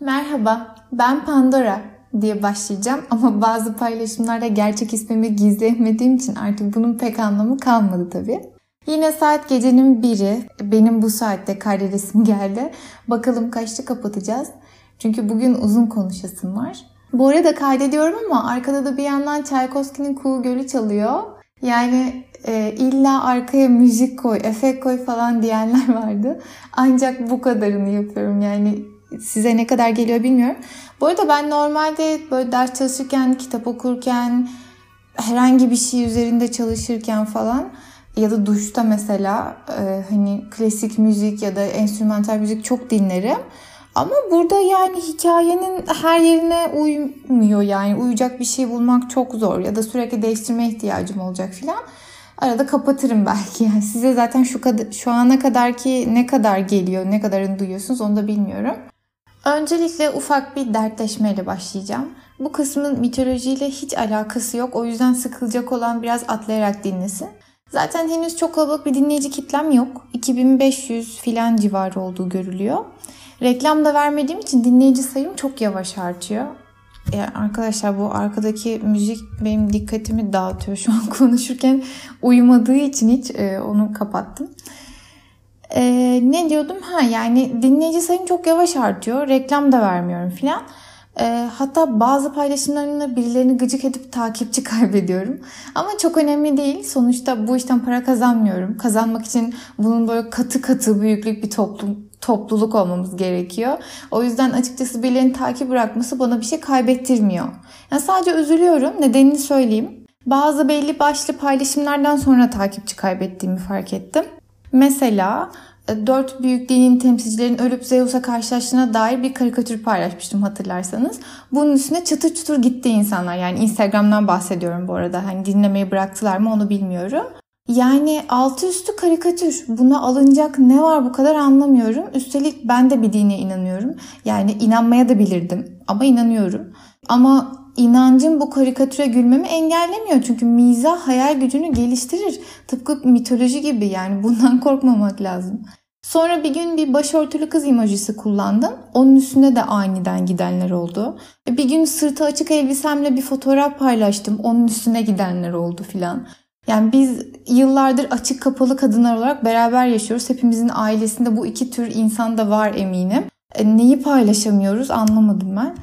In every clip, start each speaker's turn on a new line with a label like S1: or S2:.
S1: Merhaba, ben Pandora diye başlayacağım ama bazı paylaşımlarda gerçek ismimi gizleyemediğim için artık bunun pek anlamı kalmadı tabii. Yine saat gecenin biri. Benim bu saatte kaydedesim geldi. Bakalım kaçta kapatacağız. Çünkü bugün uzun konuşasım var. Bu arada kaydediyorum ama arkada da bir yandan Tchaikovsky'nin Kuğu Gölü çalıyor. Yani e, illa arkaya müzik koy, efekt koy falan diyenler vardı. Ancak bu kadarını yapıyorum. Yani size ne kadar geliyor bilmiyorum. Bu arada ben normalde böyle ders çalışırken, kitap okurken, herhangi bir şey üzerinde çalışırken falan ya da duşta mesela e, hani klasik müzik ya da enstrümantal müzik çok dinlerim. Ama burada yani hikayenin her yerine uymuyor yani uyacak bir şey bulmak çok zor ya da sürekli değiştirme ihtiyacım olacak filan. Arada kapatırım belki. Yani size zaten şu kadar şu ana kadar ki ne kadar geliyor, ne kadarını duyuyorsunuz onu da bilmiyorum. Öncelikle ufak bir dertleşmeyle başlayacağım. Bu kısmın mitolojiyle hiç alakası yok. O yüzden sıkılacak olan biraz atlayarak dinlesin. Zaten henüz çok kalabalık bir dinleyici kitlem yok. 2500 filan civarı olduğu görülüyor. Reklam da vermediğim için dinleyici sayım çok yavaş artıyor. Yani arkadaşlar bu arkadaki müzik benim dikkatimi dağıtıyor. Şu an konuşurken uyumadığı için hiç e, onu kapattım. E, ne diyordum? Ha yani dinleyici sayım çok yavaş artıyor. Reklam da vermiyorum filan. E, hatta bazı paylaşımlarımda birilerini gıcık edip takipçi kaybediyorum. Ama çok önemli değil. Sonuçta bu işten para kazanmıyorum. Kazanmak için bunun böyle katı katı büyüklük bir toplum topluluk olmamız gerekiyor. O yüzden açıkçası birilerinin takip bırakması bana bir şey kaybettirmiyor. Yani sadece üzülüyorum. Nedenini söyleyeyim. Bazı belli başlı paylaşımlardan sonra takipçi kaybettiğimi fark ettim. Mesela e, dört büyük dinin temsilcilerin ölüp Zeus'a karşılaştığına dair bir karikatür paylaşmıştım hatırlarsanız. Bunun üstüne çıtır çıtır gitti insanlar. Yani Instagram'dan bahsediyorum bu arada. Hani dinlemeyi bıraktılar mı onu bilmiyorum. Yani altı üstü karikatür. Buna alınacak ne var bu kadar anlamıyorum. Üstelik ben de bir dine inanıyorum. Yani inanmaya da bilirdim ama inanıyorum. Ama inancım bu karikatüre gülmemi engellemiyor. Çünkü mizah hayal gücünü geliştirir. Tıpkı mitoloji gibi yani bundan korkmamak lazım. Sonra bir gün bir başörtülü kız emojisi kullandım. Onun üstünde de aniden gidenler oldu. Bir gün sırtı açık elbisemle bir fotoğraf paylaştım. Onun üstüne gidenler oldu filan. Yani biz yıllardır açık kapalı kadınlar olarak beraber yaşıyoruz. Hepimizin ailesinde bu iki tür insan da var eminim. E, neyi paylaşamıyoruz anlamadım ben.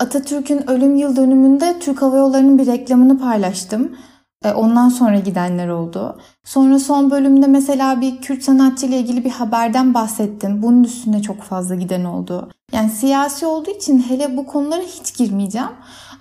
S1: Atatürk'ün ölüm yıl dönümünde Türk Hava Yolları'nın bir reklamını paylaştım. E, ondan sonra gidenler oldu. Sonra son bölümde mesela bir Kürt sanatçı ile ilgili bir haberden bahsettim. Bunun üstüne çok fazla giden oldu. Yani siyasi olduğu için hele bu konulara hiç girmeyeceğim.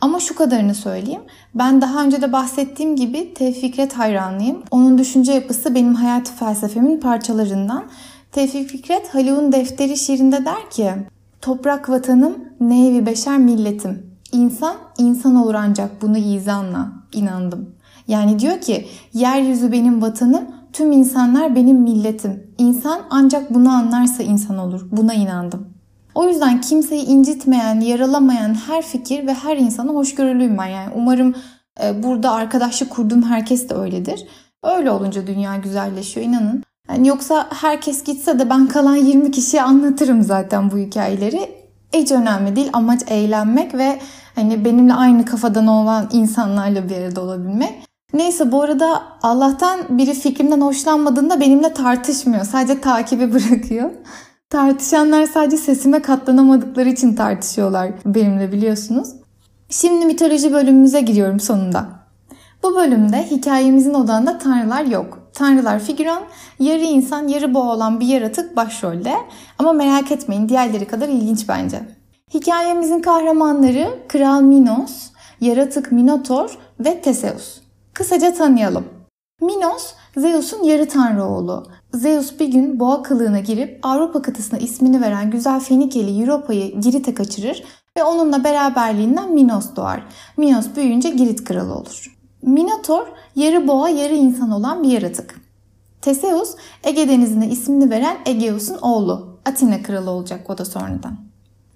S1: Ama şu kadarını söyleyeyim. Ben daha önce de bahsettiğim gibi Tevfik Fikret hayranlıyım. Onun düşünce yapısı benim hayat felsefemin parçalarından. Tevfik Fikret Haluk'un Defteri şiirinde der ki Toprak vatanım, nevi beşer milletim. İnsan, insan olur ancak bunu izanla. inandım. Yani diyor ki yeryüzü benim vatanım, tüm insanlar benim milletim. İnsan ancak bunu anlarsa insan olur. Buna inandım. O yüzden kimseyi incitmeyen, yaralamayan her fikir ve her insana hoşgörülüyüm ben. Yani umarım e, burada arkadaşlık kurduğum herkes de öyledir. Öyle olunca dünya güzelleşiyor inanın. Yani yoksa herkes gitse de ben kalan 20 kişiye anlatırım zaten bu hikayeleri. Hiç önemli değil. Amaç eğlenmek ve hani benimle aynı kafadan olan insanlarla bir arada olabilmek. Neyse bu arada Allah'tan biri fikrimden hoşlanmadığında benimle tartışmıyor. Sadece takibi bırakıyor. Tartışanlar sadece sesime katlanamadıkları için tartışıyorlar benimle biliyorsunuz. Şimdi mitoloji bölümümüze giriyorum sonunda. Bu bölümde hikayemizin odağında tanrılar yok. Tanrılar figüran, yarı insan yarı boğa olan bir yaratık başrolde. Ama merak etmeyin diğerleri kadar ilginç bence. Hikayemizin kahramanları Kral Minos, yaratık Minotor ve Teseus. Kısaca tanıyalım. Minos, Zeus'un yarı tanrı oğlu. Zeus bir gün boğa kılığına girip Avrupa kıtasına ismini veren güzel Fenikeli Europa'yı Girit'e kaçırır ve onunla beraberliğinden Minos doğar. Minos büyüyünce Girit kralı olur. Minotor yarı boğa yarı insan olan bir yaratık. Teseus Ege denizine ismini veren Egeus'un oğlu. Atina kralı olacak o da sonradan.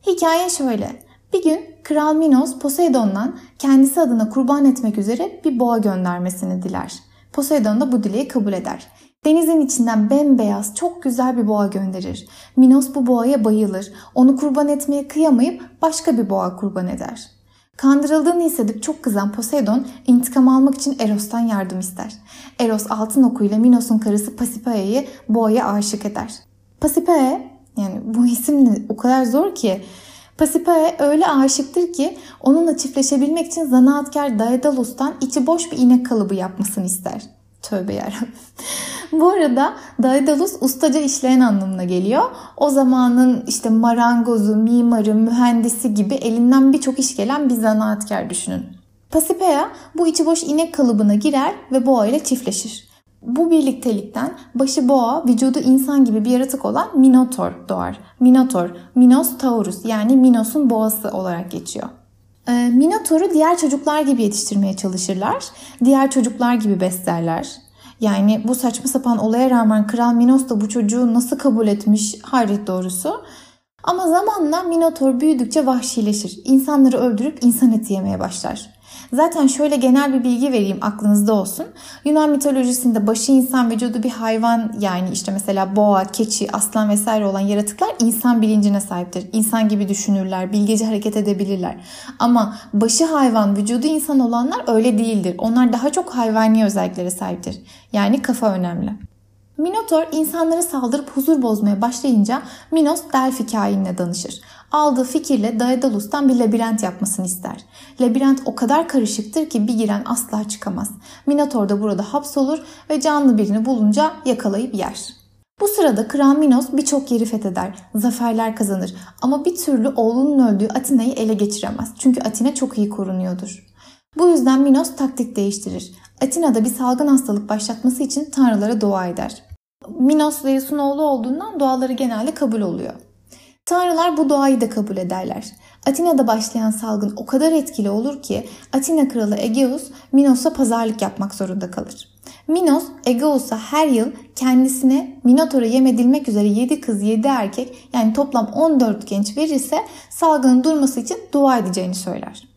S1: Hikaye şöyle. Bir gün Kral Minos Poseidon'dan kendisi adına kurban etmek üzere bir boğa göndermesini diler. Poseidon da bu dileği kabul eder. Denizin içinden bembeyaz çok güzel bir boğa gönderir. Minos bu boğaya bayılır. Onu kurban etmeye kıyamayıp başka bir boğa kurban eder. Kandırıldığını hissedip çok kızan Poseidon intikam almak için Eros'tan yardım ister. Eros altın okuyla Minos'un karısı Pasipae'yi boğaya aşık eder. Pasipae yani bu isim o kadar zor ki Pasipae öyle aşıktır ki onunla çiftleşebilmek için zanaatkar Daedalus'tan içi boş bir inek kalıbı yapmasını ister. Tövbe yarabbim. Bu arada Daedalus ustaca işleyen anlamına geliyor. O zamanın işte marangozu, mimarı, mühendisi gibi elinden birçok iş gelen bir zanaatkar düşünün. Pasipea bu içi boş inek kalıbına girer ve boğa ile çiftleşir. Bu birliktelikten başı boğa, vücudu insan gibi bir yaratık olan Minotor doğar. Minotor, Minos Taurus yani Minos'un boğası olarak geçiyor. Ee, Minotor'u diğer çocuklar gibi yetiştirmeye çalışırlar. Diğer çocuklar gibi beslerler. Yani bu saçma sapan olaya rağmen Kral Minos da bu çocuğu nasıl kabul etmiş hayret doğrusu. Ama zamanla Minotor büyüdükçe vahşileşir. İnsanları öldürüp insan eti yemeye başlar. Zaten şöyle genel bir bilgi vereyim aklınızda olsun. Yunan mitolojisinde başı insan vücudu bir hayvan yani işte mesela boğa, keçi, aslan vesaire olan yaratıklar insan bilincine sahiptir. İnsan gibi düşünürler, bilgece hareket edebilirler. Ama başı hayvan, vücudu insan olanlar öyle değildir. Onlar daha çok hayvani özelliklere sahiptir. Yani kafa önemli. Minotor insanlara saldırıp huzur bozmaya başlayınca Minos Delphi kainine danışır aldığı fikirle Daedalus'tan bir labirent yapmasını ister. Labirent o kadar karışıktır ki bir giren asla çıkamaz. Minotor da burada hapsolur ve canlı birini bulunca yakalayıp yer. Bu sırada Kral Minos birçok yeri fetheder, zaferler kazanır ama bir türlü oğlunun öldüğü Atina'yı ele geçiremez. Çünkü Atina çok iyi korunuyordur. Bu yüzden Minos taktik değiştirir. Atina'da bir salgın hastalık başlatması için tanrılara dua eder. Minos Zeus'un oğlu olduğundan duaları genelde kabul oluyor. Tanrılar bu doğayı da kabul ederler. Atina'da başlayan salgın o kadar etkili olur ki Atina kralı Egeus Minos'a pazarlık yapmak zorunda kalır. Minos Egeus'a her yıl kendisine Minotaur'a yem edilmek üzere 7 kız 7 erkek yani toplam 14 genç verirse salgının durması için dua edeceğini söyler.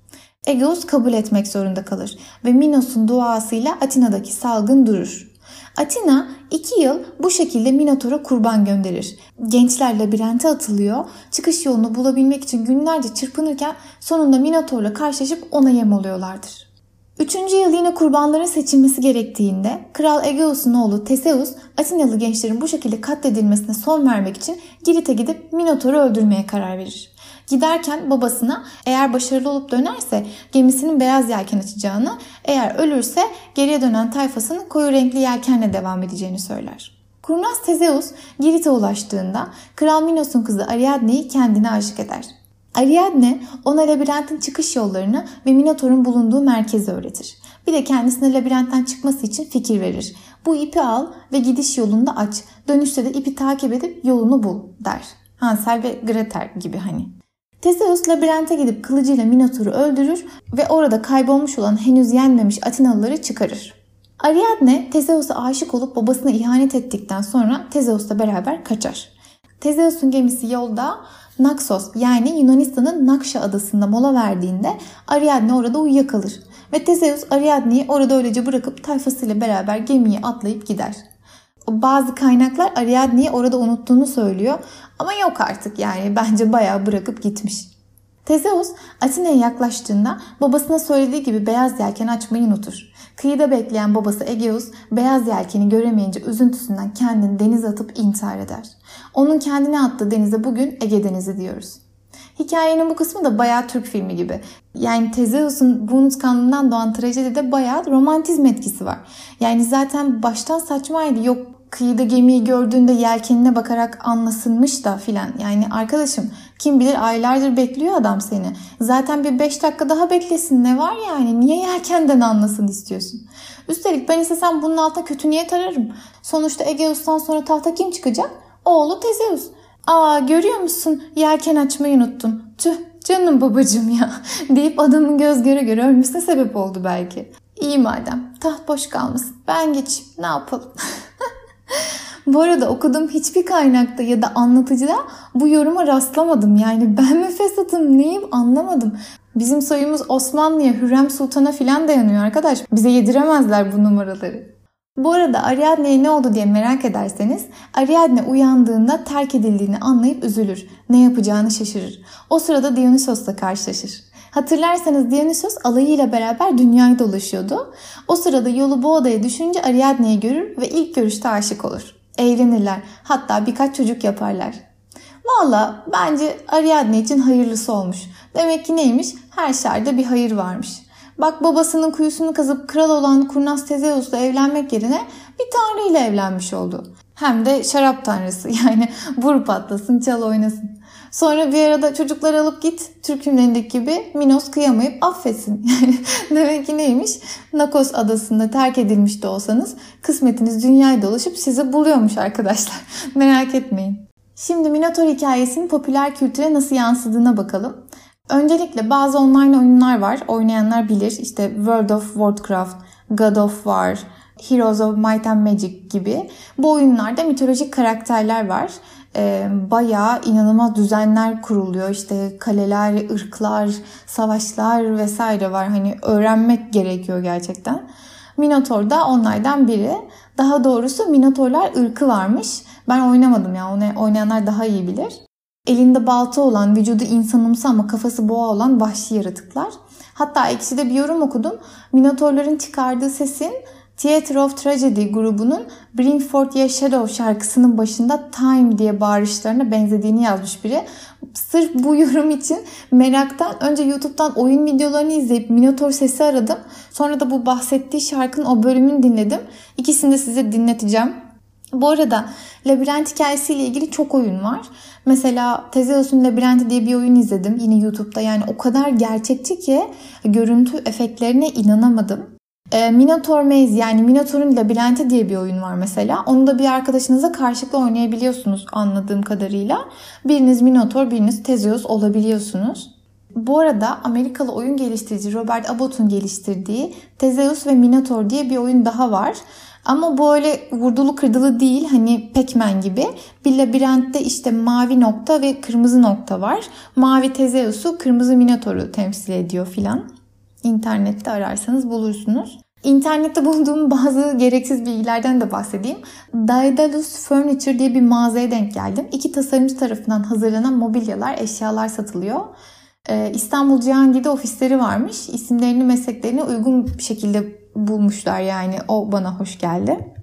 S1: Egeus kabul etmek zorunda kalır ve Minos'un duasıyla Atina'daki salgın durur. Atina iki yıl bu şekilde Minotaur'a kurban gönderir. Gençler labirente atılıyor. Çıkış yolunu bulabilmek için günlerce çırpınırken sonunda Minotaur'la karşılaşıp ona yem oluyorlardır. Üçüncü yıl yine kurbanların seçilmesi gerektiğinde Kral Egeus'un oğlu Teseus Atinalı gençlerin bu şekilde katledilmesine son vermek için Girit'e gidip Minotaur'u öldürmeye karar verir. Giderken babasına eğer başarılı olup dönerse gemisinin beyaz yelken açacağını, eğer ölürse geriye dönen tayfasının koyu renkli yelkenle devam edeceğini söyler. Kurnaz Tezeus Girit'e ulaştığında Kral Minos'un kızı Ariadne'yi kendine aşık eder. Ariadne ona labirentin çıkış yollarını ve Minotaur'un bulunduğu merkezi öğretir. Bir de kendisine labirentten çıkması için fikir verir. Bu ipi al ve gidiş yolunda aç. Dönüşte de ipi takip edip yolunu bul der. Hansel ve Gretel gibi hani. Teseus labirente gidip kılıcıyla Minotaur'u öldürür ve orada kaybolmuş olan henüz yenmemiş Atinalıları çıkarır. Ariadne Teseus'a aşık olup babasına ihanet ettikten sonra Teseus'la beraber kaçar. Teseus'un gemisi yolda Naxos yani Yunanistan'ın Nakşa adasında mola verdiğinde Ariadne orada uyuyakalır. Ve Teseus Ariadne'yi orada öylece bırakıp tayfasıyla beraber gemiye atlayıp gider. Bazı kaynaklar Ariadne'yi orada unuttuğunu söylüyor ama yok artık yani bence bayağı bırakıp gitmiş. Tezeus Atina'ya yaklaştığında babasına söylediği gibi beyaz yelken açmayı unutur. Kıyıda bekleyen babası Egeus beyaz yelkeni göremeyince üzüntüsünden kendini denize atıp intihar eder. Onun kendine attığı denize bugün Ege Denizi diyoruz. Hikayenin bu kısmı da bayağı Türk filmi gibi. Yani Tezeus'un bu unutkanlığından doğan trajedide bayağı romantizm etkisi var. Yani zaten baştan saçmaydı. Yok kıyıda gemiyi gördüğünde yelkenine bakarak anlasınmış da filan. Yani arkadaşım kim bilir aylardır bekliyor adam seni. Zaten bir 5 dakika daha beklesin ne var yani niye yelkenden anlasın istiyorsun. Üstelik ben istesem bunun altına kötü niyet ararım. Sonuçta Egeus'tan sonra tahta kim çıkacak? Oğlu Tezeus. Aa görüyor musun yelken açmayı unuttun. Tüh canım babacım ya deyip adamın göz göre göre ölmesine sebep oldu belki. İyi madem taht boş kalmasın ben geçeyim ne yapalım. Bu arada okuduğum hiçbir kaynakta ya da anlatıcıda bu yoruma rastlamadım. Yani ben mi fesatım neyim anlamadım. Bizim soyumuz Osmanlı'ya, Hürrem Sultan'a filan dayanıyor arkadaş. Bize yediremezler bu numaraları. Bu arada Ariadne'ye ne oldu diye merak ederseniz Ariadne uyandığında terk edildiğini anlayıp üzülür. Ne yapacağını şaşırır. O sırada Dionysos'la karşılaşır. Hatırlarsanız Dionysos alayıyla beraber dünyayı dolaşıyordu. O sırada yolu bu odaya düşünce Ariadne'yi görür ve ilk görüşte aşık olur. Evlenirler. Hatta birkaç çocuk yaparlar. Valla bence Ariadne için hayırlısı olmuş. Demek ki neymiş? Her şerde bir hayır varmış. Bak babasının kuyusunu kazıp kral olan kurnaz Tezeus'la evlenmek yerine bir tanrı ile evlenmiş oldu. Hem de şarap tanrısı yani vur patlasın çal oynasın. Sonra bir arada çocukları alıp git Türk filmlerindeki gibi Minos kıyamayıp affetsin. Yani demek ki neymiş? Nakos adasında terk edilmiş de olsanız kısmetiniz dünyayı dolaşıp sizi buluyormuş arkadaşlar. Merak etmeyin. Şimdi Minotaur hikayesinin popüler kültüre nasıl yansıdığına bakalım. Öncelikle bazı online oyunlar var. Oynayanlar bilir. İşte World of Warcraft, God of War, Heroes of Might and Magic gibi. Bu oyunlarda mitolojik karakterler var. Ee, bayağı inanılmaz düzenler kuruluyor. İşte kaleler, ırklar, savaşlar vesaire var. Hani öğrenmek gerekiyor gerçekten. Minotaur da onlardan biri. Daha doğrusu Minotaurlar ırkı varmış. Ben oynamadım ya. Onu oynayanlar daha iyi bilir. Elinde balta olan, vücudu insanımsı ama kafası boğa olan vahşi yaratıklar. Hatta ekşide bir yorum okudum. Minotaurların çıkardığı sesin Theatre of Tragedy grubunun Bring Forth Your Shadow şarkısının başında Time diye bağırışlarına benzediğini yazmış biri. Sırf bu yorum için meraktan önce YouTube'dan oyun videolarını izleyip Minotaur sesi aradım. Sonra da bu bahsettiği şarkının o bölümünü dinledim. İkisini de size dinleteceğim. Bu arada labirent hikayesiyle ilgili çok oyun var. Mesela Tezeus'un Labirenti diye bir oyun izledim yine YouTube'da. Yani o kadar gerçekçi ki görüntü efektlerine inanamadım. E, Minotaur Maze yani Minotaur'un Labirenti diye bir oyun var mesela. Onu da bir arkadaşınıza karşılıklı oynayabiliyorsunuz anladığım kadarıyla. Biriniz Minotaur, biriniz Tezeus olabiliyorsunuz. Bu arada Amerikalı oyun geliştirici Robert Abbott'un geliştirdiği Tezeus ve Minotaur diye bir oyun daha var. Ama böyle vurdulu kırdılı değil hani Pac-Man gibi. Bir labirentte işte mavi nokta ve kırmızı nokta var. Mavi Tezeus'u kırmızı Minotaur'u temsil ediyor filan. İnternette ararsanız bulursunuz. İnternette bulduğum bazı gereksiz bilgilerden de bahsedeyim. Daedalus Furniture diye bir mağazaya denk geldim. İki tasarımcı tarafından hazırlanan mobilyalar, eşyalar satılıyor. Ee, İstanbul Cihangir'de ofisleri varmış. İsimlerini, mesleklerini uygun bir şekilde bulmuşlar yani. O bana hoş geldi.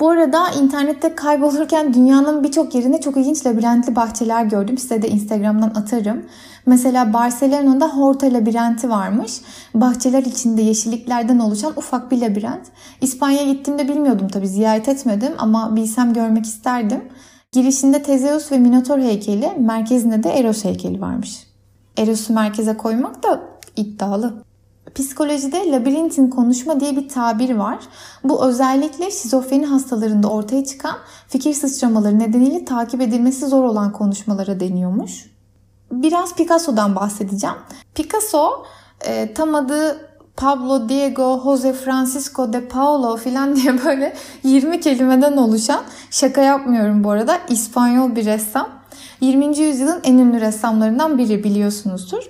S1: Bu arada internette kaybolurken dünyanın birçok yerinde çok ilginç labirentli bahçeler gördüm. Size de Instagram'dan atarım. Mesela Barcelona'da Horta labirenti varmış. Bahçeler içinde yeşilliklerden oluşan ufak bir labirent. İspanya'ya gittiğimde bilmiyordum tabii ziyaret etmedim ama bilsem görmek isterdim. Girişinde Tezeus ve Minotor heykeli, merkezinde de Eros heykeli varmış. Eros'u merkeze koymak da iddialı. Psikolojide labirentin konuşma diye bir tabir var. Bu özellikle şizofreni hastalarında ortaya çıkan fikir sıçramaları nedeniyle takip edilmesi zor olan konuşmalara deniyormuş. Biraz Picasso'dan bahsedeceğim. Picasso e, tam adı Pablo Diego Jose Francisco de Paulo filan diye böyle 20 kelimeden oluşan şaka yapmıyorum bu arada İspanyol bir ressam. 20. yüzyılın en ünlü ressamlarından biri biliyorsunuzdur.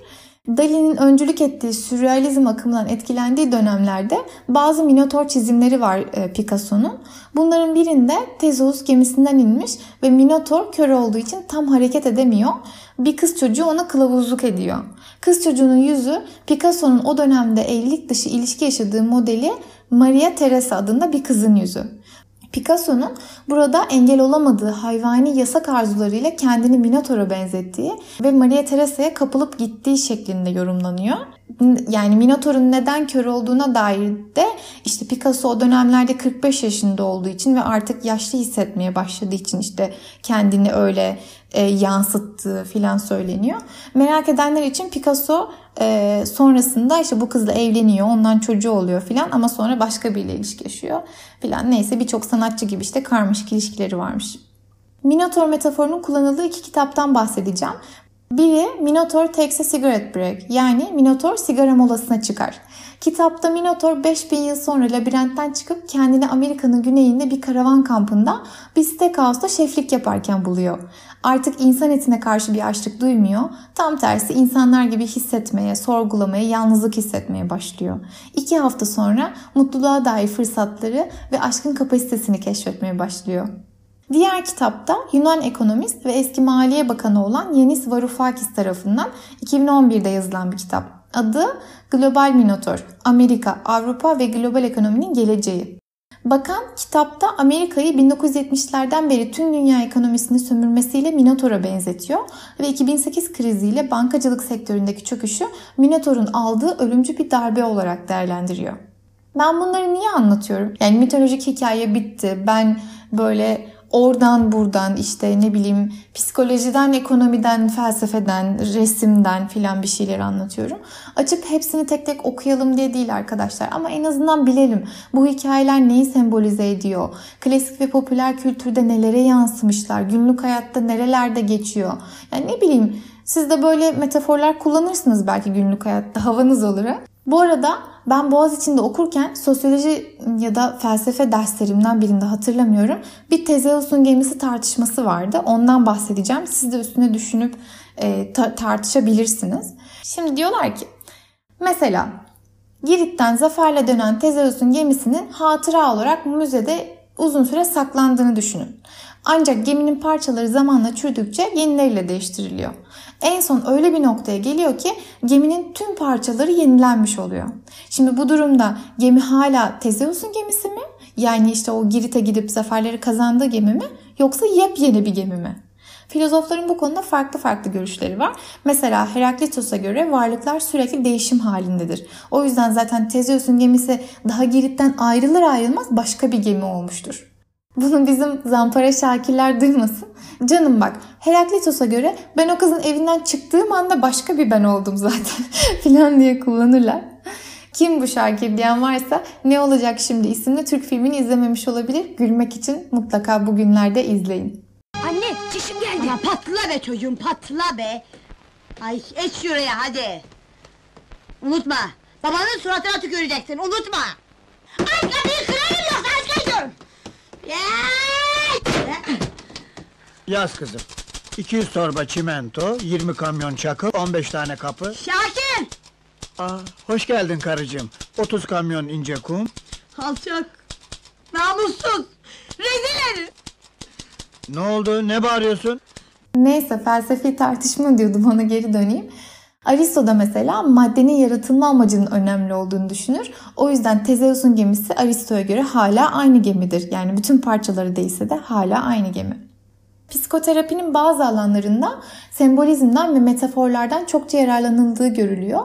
S1: Dali'nin öncülük ettiği sürrealizm akımından etkilendiği dönemlerde bazı minotor çizimleri var e, Picasso'nun. Bunların birinde Tezeus gemisinden inmiş ve minotor kör olduğu için tam hareket edemiyor. Bir kız çocuğu ona kılavuzluk ediyor. Kız çocuğunun yüzü Picasso'nun o dönemde evlilik dışı ilişki yaşadığı modeli Maria Teresa adında bir kızın yüzü. Picasso'nun burada engel olamadığı hayvani yasak arzularıyla kendini Minotaur'a benzettiği ve Maria Teresa'ya kapılıp gittiği şeklinde yorumlanıyor. Yani Minotaur'un neden kör olduğuna dair de işte Picasso o dönemlerde 45 yaşında olduğu için ve artık yaşlı hissetmeye başladığı için işte kendini öyle e, yansıttığı filan söyleniyor. Merak edenler için Picasso e, sonrasında işte bu kızla evleniyor, ondan çocuğu oluyor filan ama sonra başka biriyle ilişki yaşıyor filan. Neyse birçok sanatçı gibi işte karmaşık ilişkileri varmış. Minotaur metaforunun kullanıldığı iki kitaptan bahsedeceğim. Biri Minotaur takes a cigarette break yani Minotaur sigara molasına çıkar. Kitapta Minotaur 5000 yıl sonra labirentten çıkıp kendini Amerika'nın güneyinde bir karavan kampında bir steakhouse'da şeflik yaparken buluyor. Artık insan etine karşı bir açlık duymuyor. Tam tersi insanlar gibi hissetmeye, sorgulamaya, yalnızlık hissetmeye başlıyor. İki hafta sonra mutluluğa dair fırsatları ve aşkın kapasitesini keşfetmeye başlıyor. Diğer kitapta Yunan ekonomist ve eski Maliye Bakanı olan Yanis Varoufakis tarafından 2011'de yazılan bir kitap. Adı Global Minotaur, Amerika, Avrupa ve Global Ekonominin Geleceği. Bakan kitapta Amerika'yı 1970'lerden beri tüm dünya ekonomisini sömürmesiyle Minotaur'a benzetiyor ve 2008 kriziyle bankacılık sektöründeki çöküşü Minotaur'un aldığı ölümcü bir darbe olarak değerlendiriyor. Ben bunları niye anlatıyorum? Yani mitolojik hikaye bitti. Ben böyle oradan buradan işte ne bileyim psikolojiden, ekonomiden, felsefeden, resimden filan bir şeyler anlatıyorum. Açıp hepsini tek tek okuyalım diye değil arkadaşlar ama en azından bilelim bu hikayeler neyi sembolize ediyor? Klasik ve popüler kültürde nelere yansımışlar? Günlük hayatta nerelerde geçiyor? Yani ne bileyim siz de böyle metaforlar kullanırsınız belki günlük hayatta havanız olur. Bu arada ben Boğaziçi'nde okurken sosyoloji ya da felsefe derslerimden birinde hatırlamıyorum. Bir Tezeus'un gemisi tartışması vardı. Ondan bahsedeceğim. Siz de üstüne düşünüp e, ta- tartışabilirsiniz. Şimdi diyorlar ki mesela Girit'ten zaferle dönen Tezeus'un gemisinin hatıra olarak müzede uzun süre saklandığını düşünün. Ancak geminin parçaları zamanla çürüdükçe yenileriyle değiştiriliyor. En son öyle bir noktaya geliyor ki geminin tüm parçaları yenilenmiş oluyor. Şimdi bu durumda gemi hala Tezeus'un gemisi mi? Yani işte o Girit'e gidip zaferleri kazandığı gemi mi? Yoksa yepyeni bir gemi mi? Filozofların bu konuda farklı farklı görüşleri var. Mesela Heraklitos'a göre varlıklar sürekli değişim halindedir. O yüzden zaten Tezeus'un gemisi daha Girit'ten ayrılır ayrılmaz başka bir gemi olmuştur. Bunu bizim zampara şakirler duymasın. Canım bak Heraklitos'a göre ben o kızın evinden çıktığım anda başka bir ben oldum zaten filan diye kullanırlar. Kim bu Şakir diyen varsa Ne Olacak Şimdi isimli Türk filmini izlememiş olabilir. Gülmek için mutlaka bugünlerde izleyin.
S2: Anne çişim geldi.
S3: Ama patla be çocuğum patla be. Ay et şuraya hadi. Unutma. Babanın suratına tüküreceksin unutma. Ay kapıyı
S4: Yaz kızım. 200 torba çimento, 20 kamyon çakıl, 15 tane kapı.
S3: Şakir!
S4: Aa, hoş geldin karıcığım. 30 kamyon ince kum.
S3: Alçak! Namussuz! Rezil herif!
S4: Ne oldu? Ne bağırıyorsun?
S1: Neyse felsefi tartışma diyordum ona geri döneyim. Aristo da mesela maddenin yaratılma amacının önemli olduğunu düşünür. O yüzden Tezeus'un gemisi Aristo'ya göre hala aynı gemidir. Yani bütün parçaları değilse de hala aynı gemi. Psikoterapinin bazı alanlarında sembolizmden ve metaforlardan çokça yararlanıldığı görülüyor.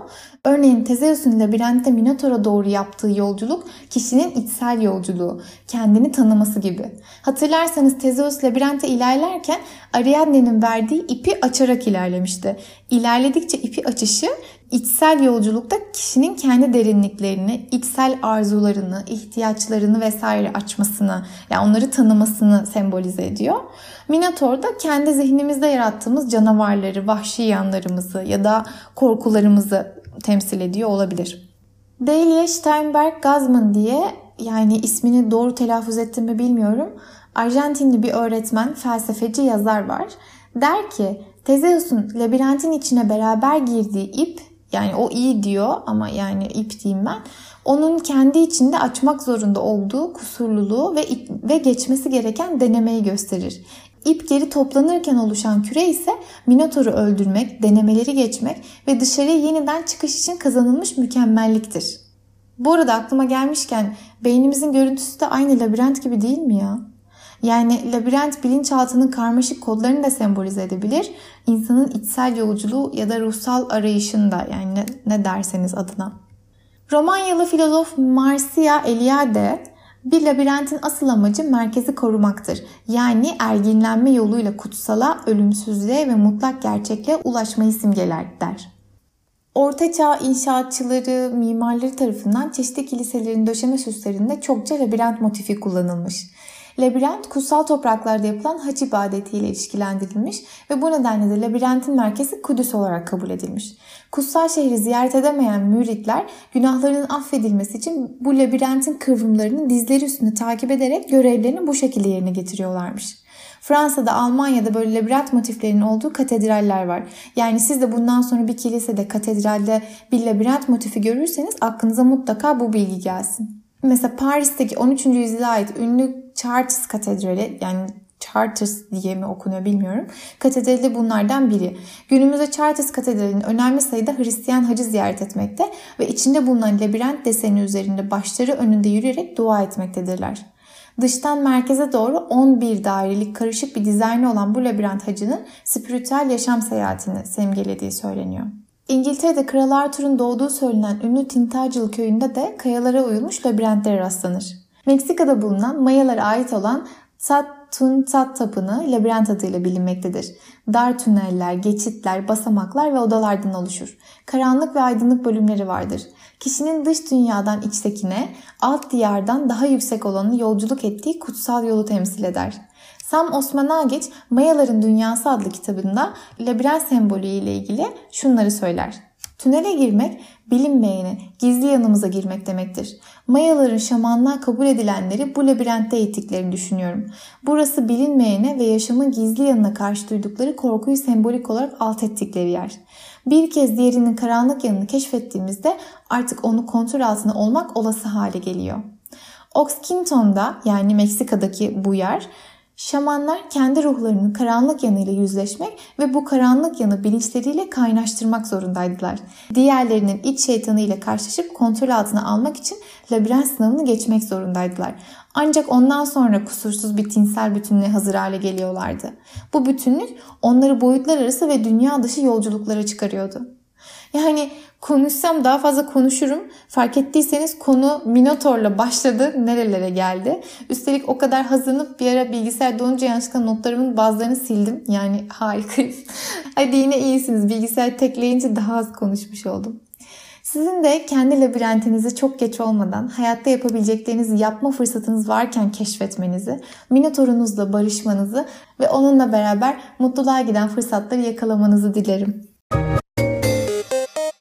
S1: Örneğin Tezeus'un labirentte Minotaur'a doğru yaptığı yolculuk kişinin içsel yolculuğu, kendini tanıması gibi. Hatırlarsanız Tezeus labirente ilerlerken Ariadne'nin verdiği ipi açarak ilerlemişti. İlerledikçe ipi açışı içsel yolculukta kişinin kendi derinliklerini, içsel arzularını, ihtiyaçlarını vesaire açmasını, yani onları tanımasını sembolize ediyor. Minotaur da kendi zihnimizde yarattığımız canavarları, vahşi yanlarımızı ya da korkularımızı temsil ediyor olabilir. Delia Steinberg Gazman diye yani ismini doğru telaffuz ettim mi bilmiyorum. Arjantinli bir öğretmen, felsefeci yazar var. Der ki Tezeus'un labirentin içine beraber girdiği ip yani o iyi diyor ama yani ip diyeyim ben. Onun kendi içinde açmak zorunda olduğu kusurluluğu ve ve geçmesi gereken denemeyi gösterir. İp geri toplanırken oluşan küre ise Minotaur'u öldürmek, denemeleri geçmek ve dışarıya yeniden çıkış için kazanılmış mükemmelliktir. Bu arada aklıma gelmişken beynimizin görüntüsü de aynı labirent gibi değil mi ya? Yani labirent bilinçaltının karmaşık kodlarını da sembolize edebilir. İnsanın içsel yolculuğu ya da ruhsal arayışını da yani ne derseniz adına. Romanyalı filozof Marcia Eliade bir labirentin asıl amacı merkezi korumaktır. Yani erginlenme yoluyla kutsala, ölümsüzlüğe ve mutlak gerçekliğe ulaşmayı simgeler der. Ortaçağ inşaatçıları, mimarları tarafından çeşitli kiliselerin döşeme süslerinde çokça labirent motifi kullanılmış. Labirent kutsal topraklarda yapılan hac ibadetiyle ilişkilendirilmiş ve bu nedenle de labirentin merkezi Kudüs olarak kabul edilmiş. Kutsal şehri ziyaret edemeyen müritler günahlarının affedilmesi için bu labirentin kıvrımlarını dizleri üstünde takip ederek görevlerini bu şekilde yerine getiriyorlarmış. Fransa'da, Almanya'da böyle labirent motiflerinin olduğu katedraller var. Yani siz de bundan sonra bir kilisede, katedralde bir labirent motifi görürseniz aklınıza mutlaka bu bilgi gelsin. Mesela Paris'teki 13. yüzyıla ait ünlü Chartres Katedrali yani Chartres diye mi okunuyor bilmiyorum. Katedrali bunlardan biri. Günümüzde Chartres Katedrali'nin önemli sayıda Hristiyan hacı ziyaret etmekte ve içinde bulunan labirent deseni üzerinde başları önünde yürüyerek dua etmektedirler. Dıştan merkeze doğru 11 dairelik karışık bir dizaynı olan bu labirent hacının spiritüel yaşam seyahatini simgelediği söyleniyor. İngiltere'de Kral Arthur'un doğduğu söylenen ünlü Tintagel köyünde de kayalara uyulmuş labirentlere rastlanır. Meksika'da bulunan Mayalara ait olan Tat Tapınağı labirent adıyla bilinmektedir. Dar tüneller, geçitler, basamaklar ve odalardan oluşur. Karanlık ve aydınlık bölümleri vardır. Kişinin dış dünyadan içtekine, alt diyardan daha yüksek olanı yolculuk ettiği kutsal yolu temsil eder. Sam Osman Ageç, Mayaların Dünyası adlı kitabında labirent sembolü ile ilgili şunları söyler. Tünele girmek bilinmeyene, gizli yanımıza girmek demektir. Mayaların şamanlığa kabul edilenleri bu labirentte eğittiklerini düşünüyorum. Burası bilinmeyene ve yaşamın gizli yanına karşı duydukları korkuyu sembolik olarak alt ettikleri yer. Bir kez diğerinin karanlık yanını keşfettiğimizde artık onu kontrol altında olmak olası hale geliyor. Oxkinton'da yani Meksika'daki bu yer Şamanlar kendi ruhlarının karanlık yanıyla yüzleşmek ve bu karanlık yanı bilinçleriyle kaynaştırmak zorundaydılar. Diğerlerinin iç şeytanı ile karşılaşıp kontrol altına almak için labirent sınavını geçmek zorundaydılar. Ancak ondan sonra kusursuz bir tinsel bütünlüğe hazır hale geliyorlardı. Bu bütünlük onları boyutlar arası ve dünya dışı yolculuklara çıkarıyordu. Yani konuşsam daha fazla konuşurum. Fark ettiyseniz konu Minotaur'la başladı. Nerelere geldi. Üstelik o kadar hazırlanıp bir ara bilgisayar donunca yanlışlıkla notlarımın bazılarını sildim. Yani harikayım. Hadi yine iyisiniz. Bilgisayar tekleyince daha az konuşmuş oldum. Sizin de kendi labirentinizi çok geç olmadan hayatta yapabileceklerinizi yapma fırsatınız varken keşfetmenizi, Minotaur'unuzla barışmanızı ve onunla beraber mutluluğa giden fırsatları yakalamanızı dilerim.